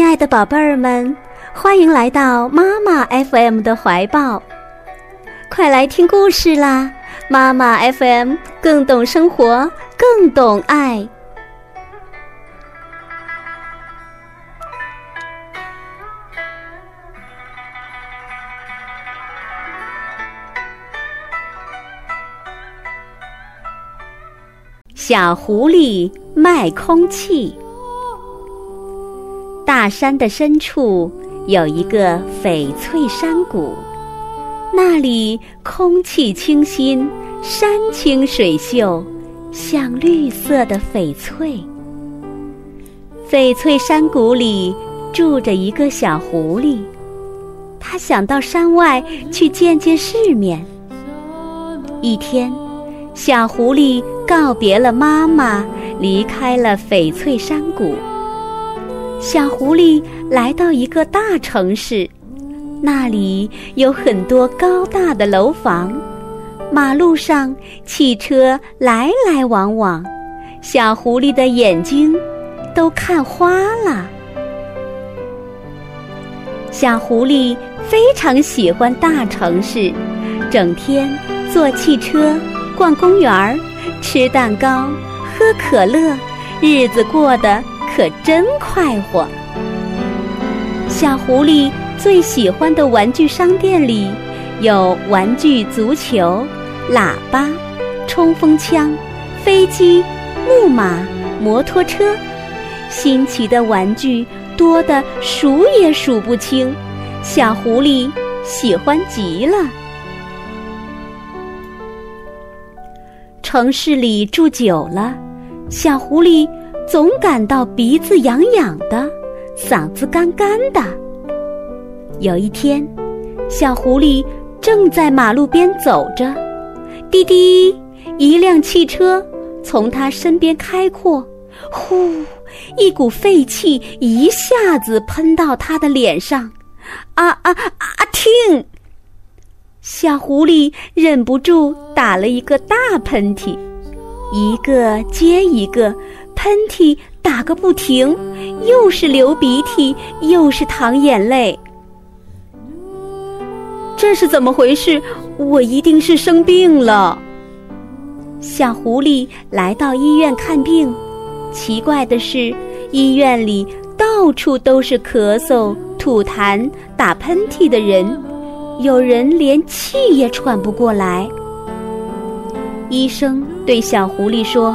亲爱的宝贝儿们，欢迎来到妈妈 FM 的怀抱，快来听故事啦！妈妈 FM 更懂生活，更懂爱。小狐狸卖空气。大山的深处有一个翡翠山谷，那里空气清新，山清水秀，像绿色的翡翠。翡翠山谷里住着一个小狐狸，它想到山外去见见世面。一天，小狐狸告别了妈妈，离开了翡翠山谷。小狐狸来到一个大城市，那里有很多高大的楼房，马路上汽车来来往往，小狐狸的眼睛都看花了。小狐狸非常喜欢大城市，整天坐汽车、逛公园、吃蛋糕、喝可乐，日子过得。可真快活！小狐狸最喜欢的玩具商店里有玩具足球、喇叭、冲锋枪、飞机、木马、摩托车，新奇的玩具多得数也数不清。小狐狸喜欢极了。城市里住久了，小狐狸。总感到鼻子痒痒的，嗓子干干的。有一天，小狐狸正在马路边走着，滴滴，一辆汽车从他身边开过，呼，一股废气一下子喷到他的脸上，啊啊啊！听，小狐狸忍不住打了一个大喷嚏，一个接一个。喷嚏打个不停，又是流鼻涕，又是淌眼泪。这是怎么回事？我一定是生病了。小狐狸来到医院看病，奇怪的是，医院里到处都是咳嗽、吐痰、打喷嚏的人，有人连气也喘不过来。医生对小狐狸说。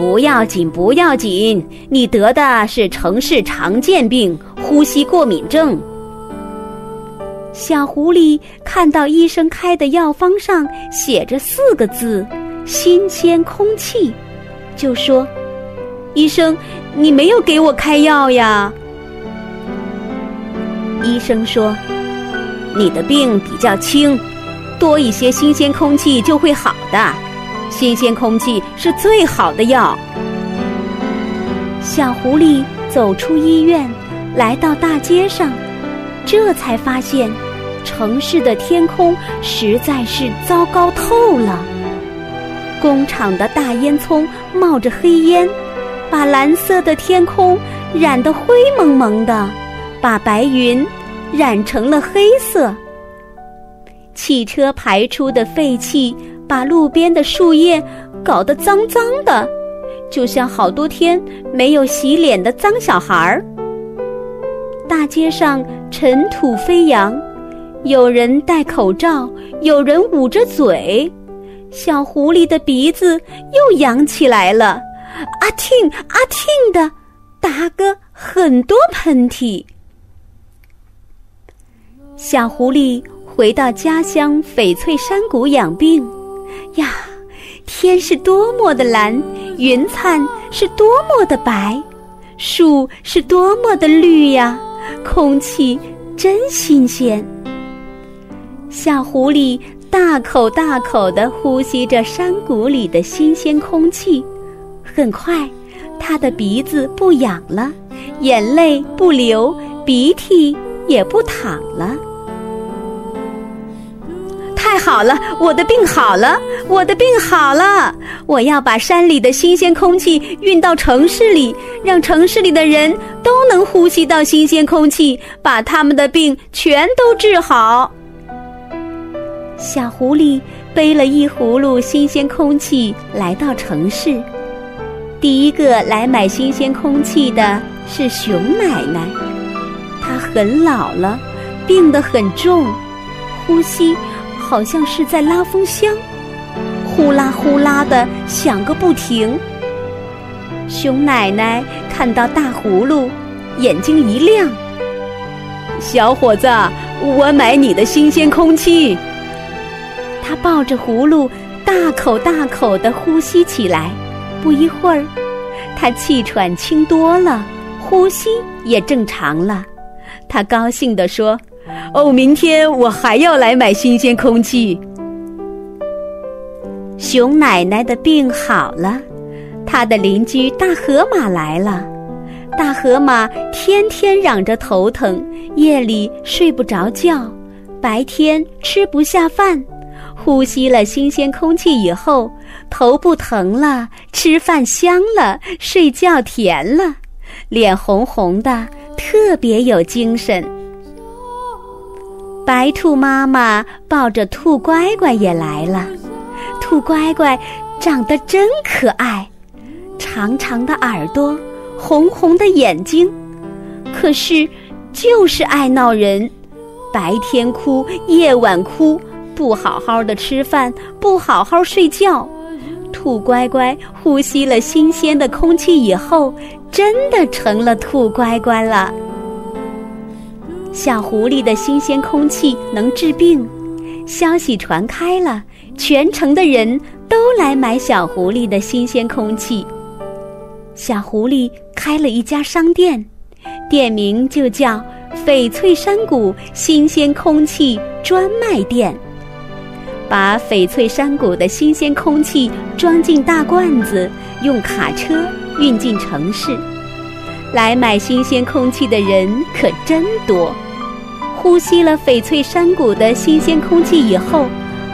不要紧，不要紧，你得的是城市常见病——呼吸过敏症。小狐狸看到医生开的药方上写着四个字“新鲜空气”，就说：“医生，你没有给我开药呀？”医生说：“你的病比较轻，多一些新鲜空气就会好的。”新鲜空气是最好的药。小狐狸走出医院，来到大街上，这才发现，城市的天空实在是糟糕透了。工厂的大烟囱冒着黑烟，把蓝色的天空染得灰蒙蒙的，把白云染成了黑色。汽车排出的废气。把路边的树叶搞得脏脏的，就像好多天没有洗脸的脏小孩儿。大街上尘土飞扬，有人戴口罩，有人捂着嘴，小狐狸的鼻子又痒起来了，阿听阿听的，打个很多喷嚏。小狐狸回到家乡翡翠山谷养病。呀，天是多么的蓝，云灿是多么的白，树是多么的绿呀！空气真新鲜。小狐狸大口大口地呼吸着山谷里的新鲜空气，很快，它的鼻子不痒了，眼泪不流，鼻涕也不淌了。太好了，我的病好了，我的病好了！我要把山里的新鲜空气运到城市里，让城市里的人都能呼吸到新鲜空气，把他们的病全都治好。”小狐狸背了一葫芦新鲜空气来到城市。第一个来买新鲜空气的是熊奶奶，她很老了，病得很重，呼吸好像是在拉风箱，呼啦呼啦的响个不停。熊奶奶看到大葫芦，眼睛一亮：“小伙子，我买你的新鲜空气。”他抱着葫芦，大口大口的呼吸起来。不一会儿，他气喘轻多了，呼吸也正常了。他高兴地说：“哦，明天我还要来买新鲜空气。”熊奶奶的病好了，她的邻居大河马来了。大河马天天嚷着头疼，夜里睡不着觉，白天吃不下饭。呼吸了新鲜空气以后，头不疼了，吃饭香了，睡觉甜了，脸红红的，特别有精神。白兔妈妈抱着兔乖乖也来了，兔乖乖长得真可爱，长长的耳朵，红红的眼睛，可是就是爱闹人，白天哭，夜晚哭。不好好的吃饭，不好好睡觉，兔乖乖呼吸了新鲜的空气以后，真的成了兔乖乖了。小狐狸的新鲜空气能治病，消息传开了，全城的人都来买小狐狸的新鲜空气。小狐狸开了一家商店，店名就叫“翡翠山谷新鲜空气专卖店”。把翡翠山谷的新鲜空气装进大罐子，用卡车运进城市。来买新鲜空气的人可真多。呼吸了翡翠山谷的新鲜空气以后，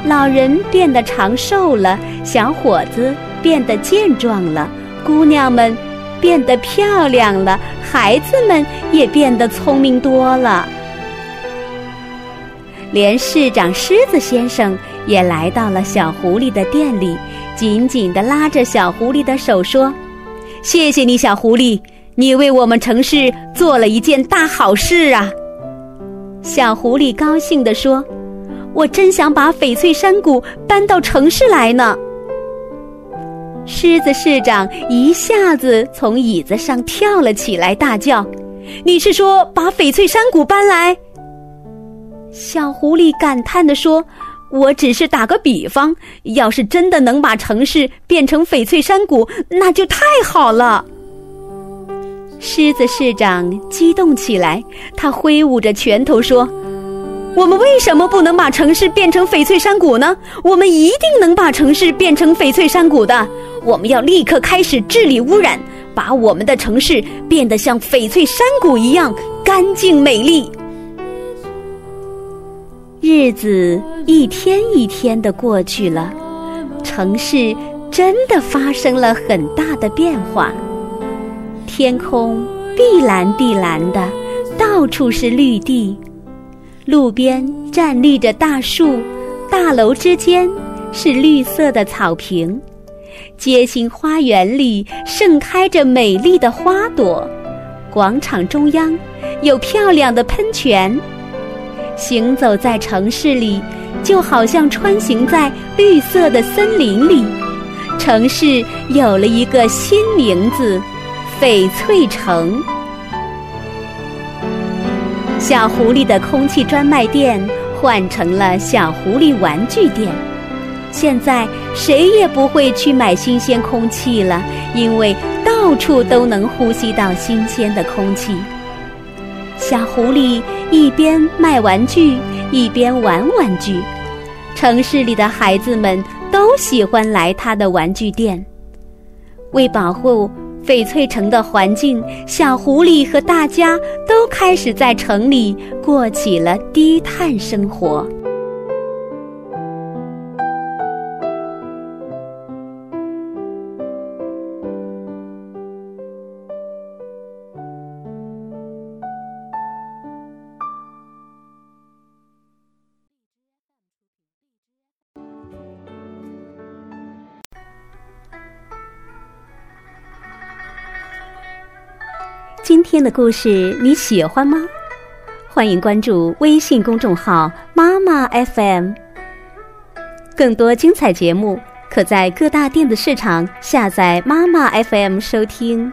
老人变得长寿了，小伙子变得健壮了，姑娘们变得漂亮了，孩子们也变得聪明多了。连市长狮子先生。也来到了小狐狸的店里，紧紧地拉着小狐狸的手说：“谢谢你，小狐狸，你为我们城市做了一件大好事啊！”小狐狸高兴地说：“我真想把翡翠山谷搬到城市来呢。”狮子市长一下子从椅子上跳了起来，大叫：“你是说把翡翠山谷搬来？”小狐狸感叹地说。我只是打个比方，要是真的能把城市变成翡翠山谷，那就太好了。狮子市长激动起来，他挥舞着拳头说：“我们为什么不能把城市变成翡翠山谷呢？我们一定能把城市变成翡翠山谷的。我们要立刻开始治理污染，把我们的城市变得像翡翠山谷一样干净美丽。”日子一天一天的过去了，城市真的发生了很大的变化。天空碧蓝碧蓝的，到处是绿地，路边站立着大树，大楼之间是绿色的草坪，街心花园里盛开着美丽的花朵，广场中央有漂亮的喷泉。行走在城市里，就好像穿行在绿色的森林里。城市有了一个新名字——翡翠城。小狐狸的空气专卖店换成了小狐狸玩具店。现在谁也不会去买新鲜空气了，因为到处都能呼吸到新鲜的空气。小狐狸一边卖玩具，一边玩玩具。城市里的孩子们都喜欢来他的玩具店。为保护翡翠城的环境，小狐狸和大家都开始在城里过起了低碳生活。今天的故事你喜欢吗？欢迎关注微信公众号“妈妈 FM”，更多精彩节目可在各大电子市场下载“妈妈 FM” 收听。